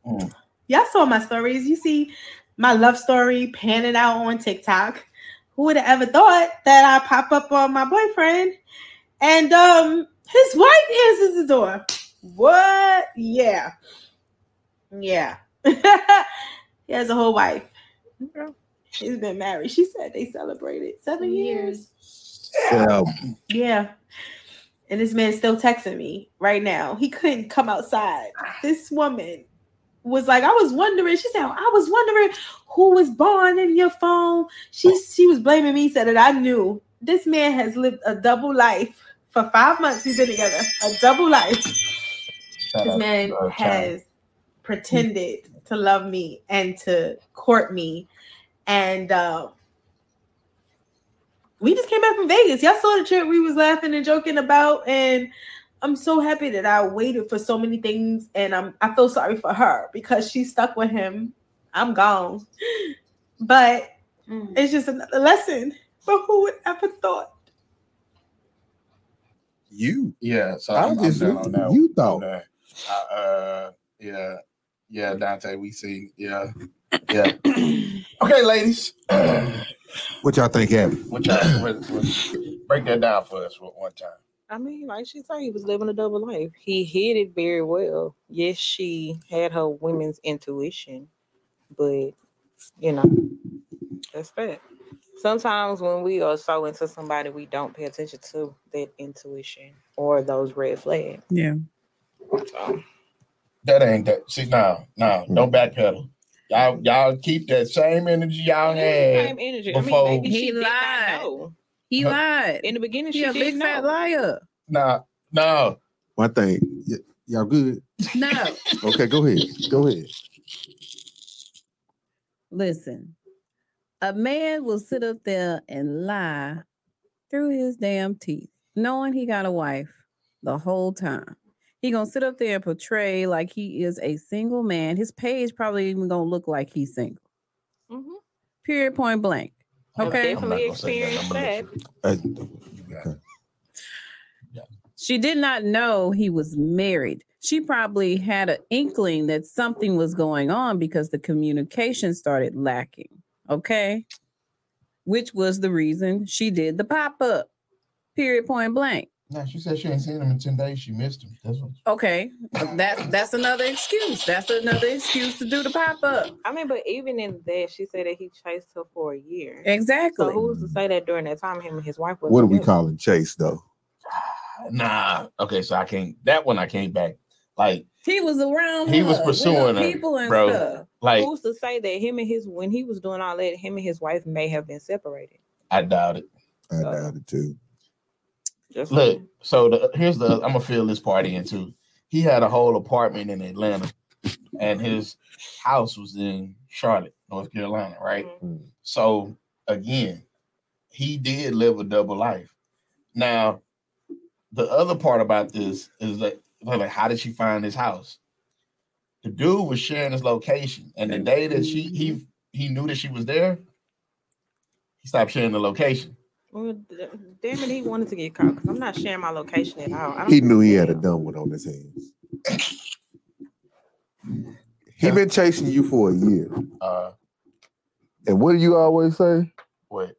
Mm. Y'all saw my stories. You see my love story panning out on TikTok. Who would have ever thought that I pop up on my boyfriend and um his wife answers the door? What? Yeah. Yeah. he has a whole wife. He's been married. She said they celebrated seven years. Yeah. Yeah. And this man's still texting me right now. He couldn't come outside. This woman was like, I was wondering. She said, I was wondering who was born in your phone. She she was blaming me, said that I knew this man has lived a double life for five months. We've been together, a double life. Shout This out man to, uh, has pretended to love me and to court me, and uh, we just came back from Vegas. Y'all saw the trip we was laughing and joking about, and I'm so happy that I waited for so many things, and I'm I feel sorry for her because she stuck with him. I'm gone, but it's just another lesson. But who would ever thought? You. Yeah, so I'm, I'm Obviously, down on that. you thought. that. Uh, uh, yeah, yeah, Dante, we see. Yeah, yeah. okay, ladies, What y'all think happened? what y'all, what, what, break that down for us one, one time. I mean, like she said, he was living a double life. He hid it very well. Yes, she had her women's intuition, but you know, that's that. Sometimes when we are so into somebody, we don't pay attention to that intuition or those red flags. Yeah. So, That ain't that. See, now, now, Mm. don't backpedal. Y'all, y'all keep that same energy y'all had. same energy. before- I mean, He she lied. know. He Huh? lied. In the beginning, she He a big didn't fat know. liar. Nah, no, One thing. Y- y'all good? No. Okay, go ahead. Go ahead. Listen, a man will sit up there and lie through his damn teeth, knowing he got a wife the whole time. He gonna sit up there and portray like he is a single man. His page probably even gonna look like he's single. Mhm. Period. Point blank. Okay. definitely I'm not that. experienced that. gonna You got it. She did not know he was married. She probably had an inkling that something was going on because the communication started lacking. Okay. Which was the reason she did the pop up. Period. Point blank. No, she said she ain't seen him in 10 days. She missed him. That's what. Okay. That's that's another excuse. That's another excuse to do the pop up. I mean, but even in that, she said that he chased her for a year. Exactly. So who's to say that during that time, him and his wife was what are we together? calling Chase though? Nah. Okay, so I can't. That one I came back. Like, he was around. He was her with pursuing her, people and bro. stuff. Like Who's to say that him and his when he was doing all that, him and his wife may have been separated? I doubt it. I Uh, doubt it too. Just Look, so the, here's the. I'm gonna fill this party in too. He had a whole apartment in Atlanta, and his house was in Charlotte, North Carolina, right? Mhm. So again, he did live a double life. Now, the other part about this is that like, how did she find his house? The dude was sharing his location, and the day that she he he knew that she was there, he stopped sharing the location. Well, damn it, he wanted to get caught because I'm not sharing my location at all. I don't He knew he had a dumb one on his hands. he been chasing you for a year. Uh, And what do you always say? what?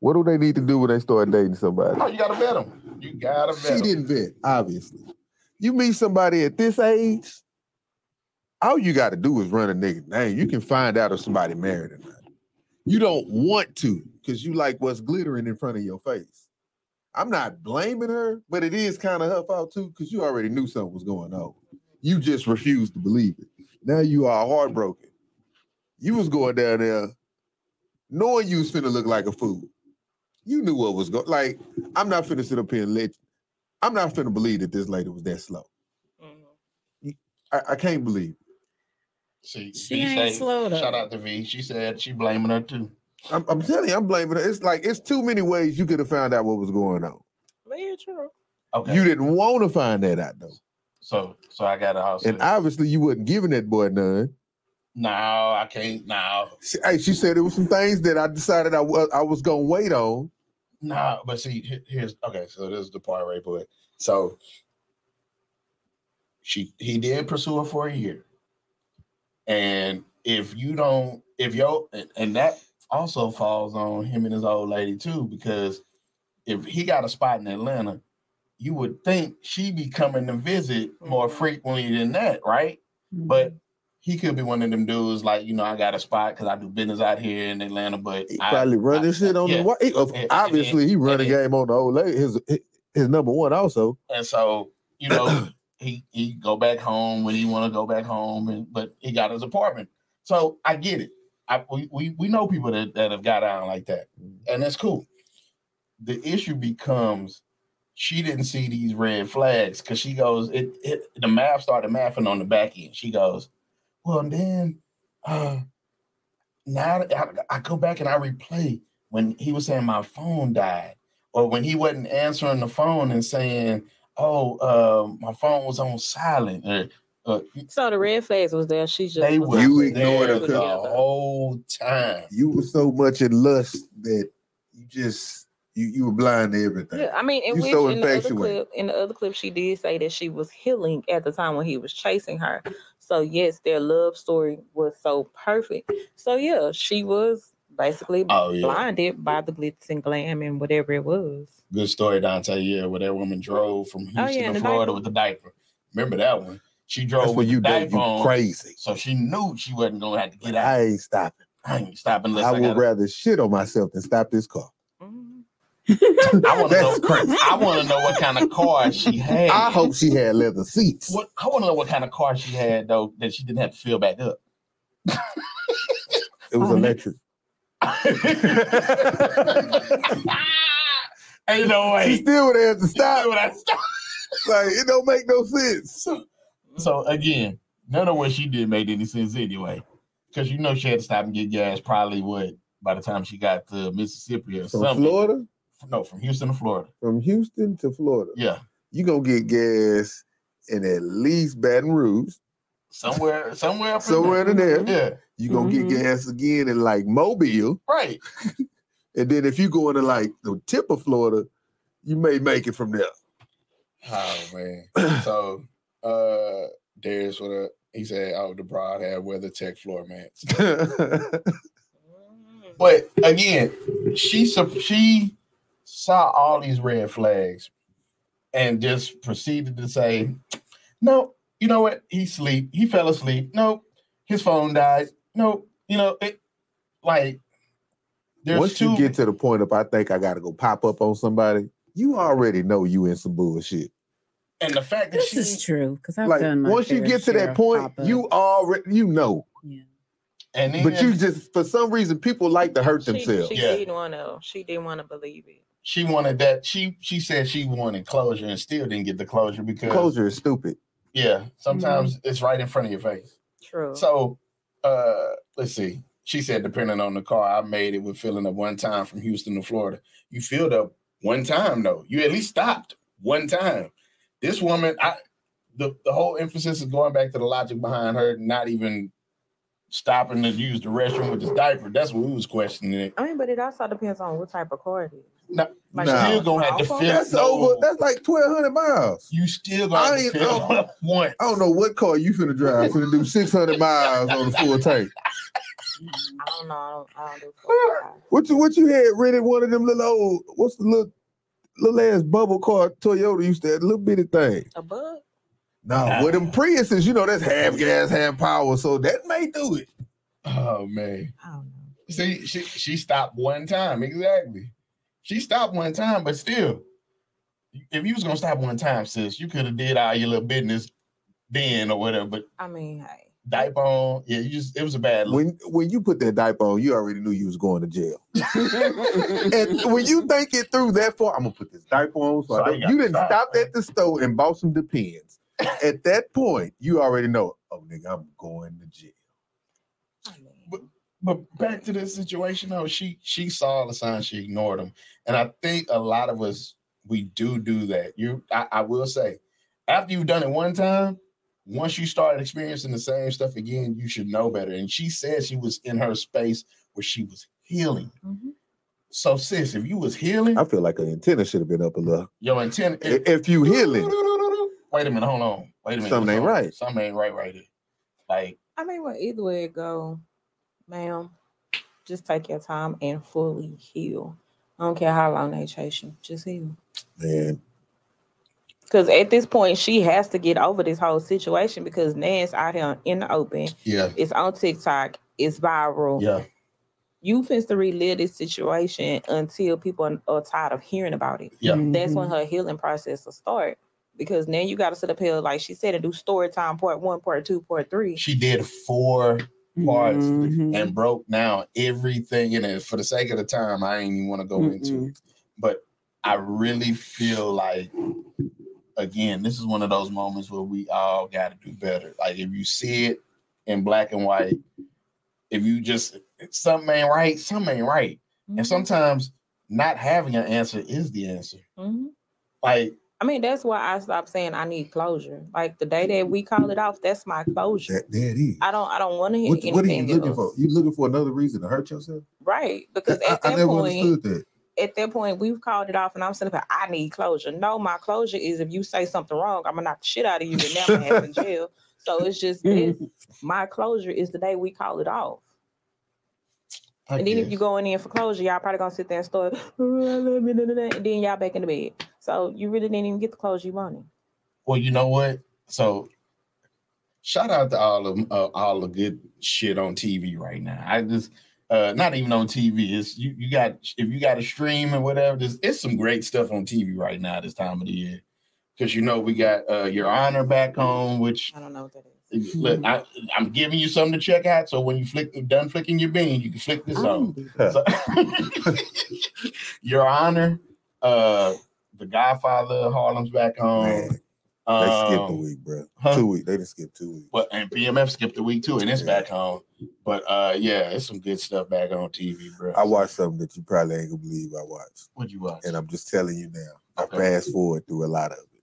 What do they need to do when they start dating somebody? Oh, you gotta vet him. You gotta vet She him. didn't vet, obviously. You meet somebody at this age, all you got to do is run a nigga name. You can find out if somebody married or not. You don't want to because you like what's glittering in front of your face. I'm not blaming her, but it is kind of her fault too because you already knew something was going on. You just refused to believe it. Now you are heartbroken. You was going down there knowing you was finna look like a fool. You knew what was going. Like I'm not finna sit up here and let I'm not finna believe that this lady was that slow. Mhm. I, I can't believe. it. See, She V ain't say- slow though. Shout out to V. She said she blaming her too. I'm, I'm telling you, I'm blaming her. It's like it's too many ways you could have found out what was going on. Very true. Okay. You didn't want to find that out though, so so I got a house. and obviously you wasn't giving that boy none. no, I can't. No, She, hey, she said there was some things that I decided I was I was gonna wait on. no. But see, here's okay. So this is the part right, boy. So she he did pursue her for a year, and if you don't, if yo, and- and that also falls on him and his old lady too, because if he got a spot in Atlanta, you would think she'd be coming to visit more Mhm. frequently than that, right? But he could be one of them dudes like, you know, I got a spot because I do business out here in Atlanta, but He I- probably running I- shit on yeah. the white. he- of- And- and obviously, he then- running game on the old lady. His his number one also. And so, you know, he he go back home when he want to go back home, and but he got his apartment. So I get it. I we we, we know people that, that have got out like that, and that's cool. The issue becomes she didn't see these red flags because she goes, it, it the math started mathing on the back end. She goes, Well, then uh now I, I go back and I replay when he was saying my phone died, or when he wasn't answering the phone and saying, Oh, uh, my phone was on silent. Or, uh, So the red flags was there. She just they was were You putting ignored her the whole time. You were so much in lust that you just you you were blind to everything. Yeah, I mean, in You which so in the other clip, in the other clip, she did say that she was healing at the time when he was chasing her. So yes, their love story was so perfect. So yeah, she was basically Oh yeah, blinded by the glitz and glam and whatever it was. good story, Dante. Yeah, where that woman drove from Houston Oh, yeah, to Florida diaper. with the diaper. Remember that one? She drove That's with when you the diaper you on, crazy. so she knew she wasn't gonna have to get out. I ain't stopping. I ain't stopping unless I I, would got. rather shit on myself than stop this car. Mhm. I want to know. That's crazy. I want to know what kind of car she had. I hope she had leather seats. What I want to know what kind of car she had though that she didn't have to fill back up. It was Oh, electric. Ain't no She way. still would have to stop. When I stop- Like it don't make no sense. So, again, none of what she did made any sense anyway. Because you know she had to stop and get gas probably what by the time she got to Mississippi or From something. Florida, No, from Houston to Florida. from Houston to Florida, Yeah. you gonna get gas in at least Baton Rouge. Somewhere, somewhere up in Somewhere in there. Yeah, You gonna Mhm. get gas again in like Mobile, right. and then if you go into like the tip of Florida, you may make it from there. Oh man. So uh Darius what up? He said, Oh, the broad had WeatherTech floor mats. But again, she she saw all these red flags and just proceeded to say, "No, you know what? He sleep. He fell asleep. No, his phone died. No, you know it. Like there's Once two. you get to the point of I think I gotta go pop up on somebody, you already know you in some bullshit. and the fact that This she is true because I've like done my once you get to that point, you already you know. Yeah. and then But you just for some reason people like to hurt She, themselves. she Yeah. didn't want to. She didn't want to believe it. she wanted that. She she said she wanted closure and still didn't get the closure because Closure is stupid. Yeah, sometimes it's right in front of your face. True. So uh let's see. She said, depending on the car, I made it with filling up one time from Houston to Florida. You filled up one time though. You at least stopped one time. This woman, I the, the whole emphasis is going back to the logic behind her not even stopping to use the restroom with this diaper. That's what we was questioning it. I mean, but it also depends on what type of car it is. No, Like, you still gonna have to Small fill? That's no, over. That's like twelve hundred miles. you still I gonna have to ain't- fill oh. I don't know what car you finna drive. Finna do six hundred miles on the full tank. Mm-hmm. I don't know. I don't, I don't do. What you what you had rented one of them little old what's the little little ass bubble car Toyota used to have, little bitty thing. A bug? No, with them Priuses, you know that's half gas, half power, so that may do it. Oh man. I don't know. See, she she stopped one time. Exactly. She stopped one time, but still, if you was gonna stop one time, sis, you could have did all your little business then or whatever. But I mean, hey. diaper on, yeah, you just it was a bad look. When when you put that diaper on, you already knew you was going to jail. and when you think it through that far, I'm gonna put this diaper on. So, So I I don't, you didn't stop, stop at the store and bought some Depends. at that point, you already know. Oh, nigga, I'm going to jail. I mean, But- But back to this situation though, she she saw the signs, she ignored them, and I think a lot of us we do do that. You, I, I will say, after you've done it one time, once you start experiencing the same stuff again, you should know better. And she said she was in her space where she was healing. mhm. So, sis, if you was healing, I feel like an antenna should have been up a little. your intent. I- If you healing, Wait a minute, hold on. Wait a minute. Something ain't on. right. Something ain't right right here. Like, I mean, well, either way it go, ma'am, just take your time and fully heal. I don't care how long they chase you, just heal. man, Because at this point, she has to get over this whole situation because Nance out here in the open. yeah, It's on TikTok. It's viral. yeah, You finna to relive this situation until people are, are tired of hearing about it. yeah. That's Mhm. when her healing process will start. because now you got to sit up here, like she said, and do story time part one, part two, part three. She did four parts Mhm. and broke down everything in it. For the sake of the time, I ain't even want to go into it. But I really feel like, again, this is one of those moments where we all got to do better. Like if you see it in black and white, if you just something ain't right, something ain't right. Mm-hmm. And sometimes not having an answer is the answer. Mhm. Like I mean, that's why I stopped saying I need closure. Like the day that we call it off, that's my closure. That, there it is. I don't I don't want to hear What, anything what are you looking else. for? You looking for another reason to hurt yourself? Right. Because I, at I that never point, that. at that point, we've called it off, and I'm saying, I need closure. No, my closure is if you say something wrong, I'm gonna knock the shit out of you and never have in jail. So it's just this. My closure is the day we call it off. I And then if guess. you going in there for closure, y'all probably gonna sit there and start, "Oh, I love you," da, da, da," and then y'all back in the bed. So you really didn't even get the closure you wanted. Well, you know what? So shout out to all of uh, all the good shit on TV right now. I just uh not even on TV. It's you you got if you got a stream or whatever, there's it's some great stuff on TV right now this time of the year. Because you know we got uh your honor back home, which I don't know what that is. Look, I, I'm giving you something to check out. So when you flick done flicking your bean, you can flick this on. So, your honor, uh the Godfather Harlem's back home. Man, they skipped a Um, week, bro. huh? Two weeks. They just skipped two weeks. But and BMF skipped a week too, and it's Yeah. back home. But uh yeah, it's some good stuff back on TV, bro. I watched something that you probably ain't gonna believe I watched, What'd you watch? and I'm just telling you now. I fast forward through a lot of it.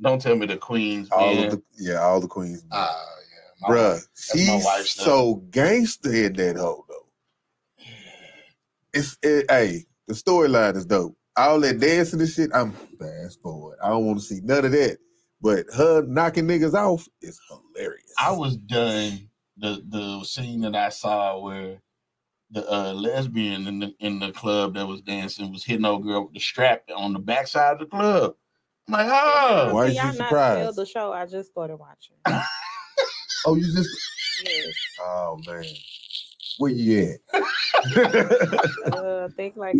Don't tell me the Queens. All man. of the yeah, all the queens. Ah, yeah, my Bruh, she's so gangster in that hoe though. It's it, hey, the storyline is dope. All that dancing and shit, I'm fast forward. I don't want to see none of that. But her knocking niggas off is hilarious. I was done the the scene that I saw where the uh, lesbian in the in the club that was dancing was hitting old girl with the strap on the backside of the club. I'm like, oh, Why Can is you y'all not surprised? the show? I just started watching. Oh, you just yes. oh man. Where you at? Uh, I think like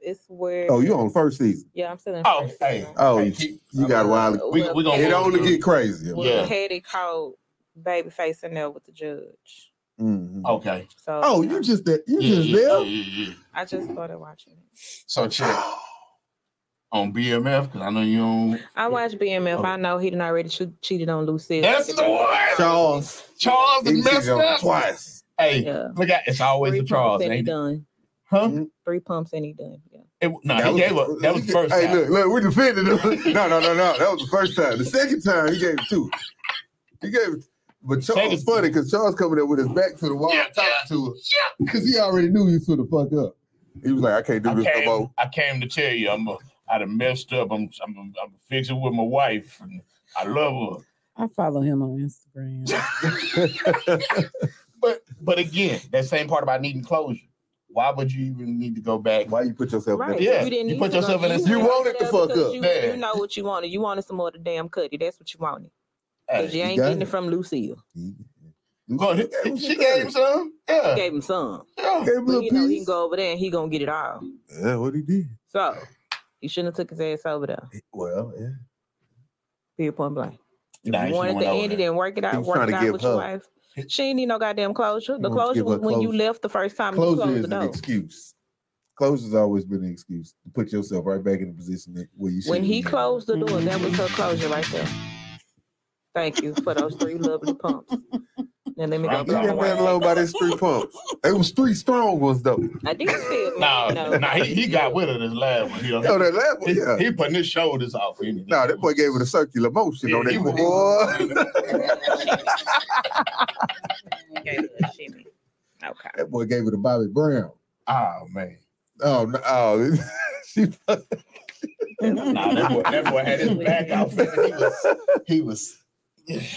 it's where. oh, you on first season. Yeah, I'm still in. Oh, first hey. season. Oh, Hey, you, you got a while. We- Well, we gonna It go only through. get crazier. Well, Yeah. Hetty called Babyface in there with the judge. Mhm. okay. So Oh, you just that you Yeah, just yeah, there? yeah, yeah, yeah. I just started watching it. So check on BMF because I know you don't. I watched BMF. Okay. Oh. I know he done already che- cheated on Lucille. That's the one. Charles. Charles He is messed cheated on her up. twice. Hey, Yeah. look at it's always Three the Charles, pumps and he ain't it? done. Huh? Mm-hmm. Three pumps and he done. Yeah. It, no, That he was gave the- up. That was the first Hey, time. look, look, we defended him. no, no, no, no. That was the first time. The second time, he gave two. He gave. But Charles Second- funny because Charles coming up with his back to the wall, Yeah, talking to her, because he already knew he was finna fuck up. He was like, I can't do I this no more. I came to tell you, I'm a, I done messed up. I'm, I'm, I'm fixing with my wife, and I love her. I follow him on Instagram. But, but again, that same part about needing closure. Why would you even need to go back? Why you put yourself in Right. that? Yeah, You didn't you put to go- yourself in a- You went wanted over to fuck up. You, Yeah. you know what you wanted. You wanted some more of the damn cutty. That's what you wanted. Hey, Because you ain't getting it. it from Lucille. go ahead. She gave him some. You Yeah. gave him some. yeah. Gave him a But little you know he can go over there and he gonna get it all. Yeah, what he did. So he shouldn't have took his ass over there. Well, yeah. Period point blank. Nah, he you wanted should've to end over it and work it out, work trying it to out give with your wife. She ain't need no goddamn closure. The wanted to closure was when you left the first time you Closure closed is the an excuse. Closure's always been an excuse to put yourself right back in the position that, where you should When he closed the door, that was her closure right there. Thank you for those three lovely pumps. Now let me go. Right. He didn't wife. man alone by his three pumps. It was three strong ones though. I did feel No, no, no, he, he got with her this last one. You Oh, know, that last one, he, yeah. he putting his shoulders off. He, Nah, that boy gave it a circular motion Yeah, on that he was- boy. Gave her a shimmy. Okay. that boy gave it to Bobby Brown. Oh man, Oh, no, oh, she. nah, that boy, that boy had his back out. He was, he was,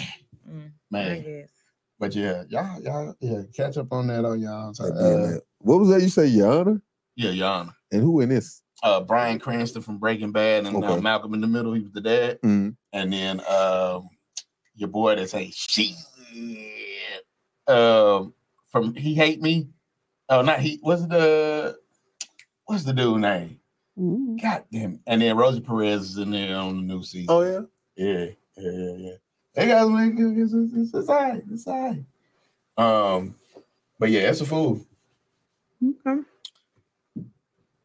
Mm, I man. Guess. But yeah, y'all, y'all, yeah, catch up on that on y'all. Uh, Uh, what was that you say, Yana? Yeah, Yana. And who in this? Uh, Bryan Cranston from Breaking Bad and uh, Malcolm in the Middle. He was the dad, Mm. and then um, your boy that say shit. Um, from He Hate Me. Oh, not he. What's the what's the dude name? Mm. God damn it. And then Rosie Perez is in there on the new season. Oh yeah. Yeah, yeah, yeah, yeah. They guys it. It's, it's, it's, it's all right. It's all right. Um, but yeah, it's a fool. Okay.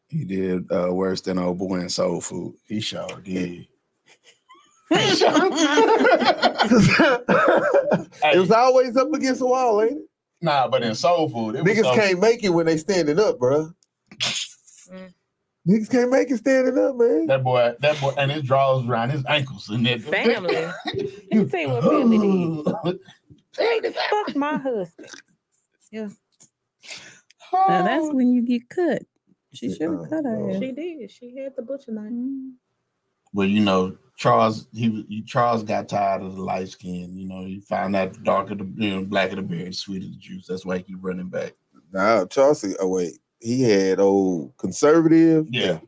He did uh, worse than old boy in Soul Food. He sure did. He sure it was always up against the wall, ain't it? Nah, but in Soul Food, it was Niggas so- can't make it when they standing up, bro. Niggas can't make it standing up, man. That boy, that boy, and his draws around his ankles and that Family. Let me tell you what family did. Fuck my husband. Yeah. Now that's Oh. when you get cut. She should have oh, cut her. oh. She did. She had the butcher knife. Mm. Well, you know, Charles, he, he Charles got tired of the light skin. You know, he found out the darker the you know, blacker the berry, the sweeter the juice. That's why he keep running back. Nah, Chauncey. Oh wait, he had old conservative. Yeah.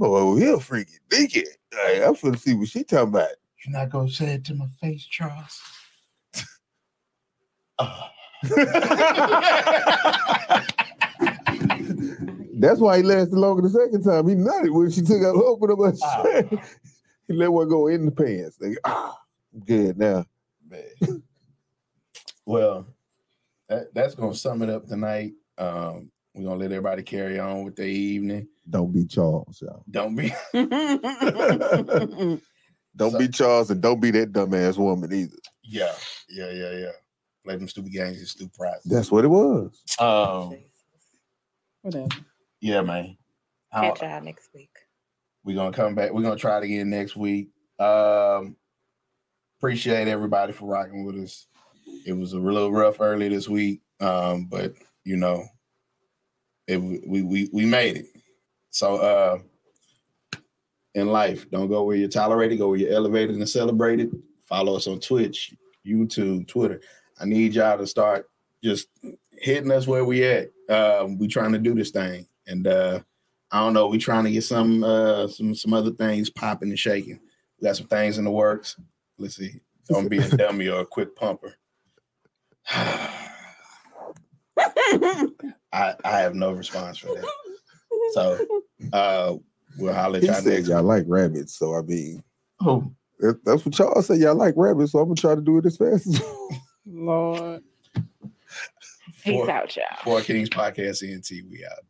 Oh, he a freaky dickhead. Like, I'm finna see what she talking about. You're not gonna say it to my face, Charles. Uh, That's why he lasted longer the second time. He nutted when she took out open up her Ah. shirt. He let one go in the pants. Like, ah, I'm good now. man. well, that, that's gonna sum it up tonight. Um, we're gonna let everybody carry on with their evening. Don't be Charles, y'all. Don't be Don't So- be Charles and don't be that dumbass woman either. yeah, yeah, yeah, yeah. Play them stupid games and stupid prizes. That's what it was. um Whatever. yeah, man. How- Catch y'all next week. We're gonna come back. We're gonna try it again next week. Um, appreciate everybody for rocking with us. It was a little rough early this week, um, but you know, it we we we made it. So uh, in life, don't go where you're tolerated. Go where you're elevated and celebrated. Follow us on Twitch, YouTube, Twitter. I need y'all to start just hitting us where we at. Um, we trying to do this thing, and uh, I don't know. We trying to get some uh some some other things popping and shaking. We got some things in the works. Let's see. Don't be a dummy or a quick pumper. I I have no response for that. So uh we'll holler at He y'all next y'all like rabbits, so I mean, Oh, that- that's what y'all said. Y'all like rabbits, so I'm gonna try to do it as fast as. Lord. Peace out, y'all. Four Kings Podcast ENT. We out.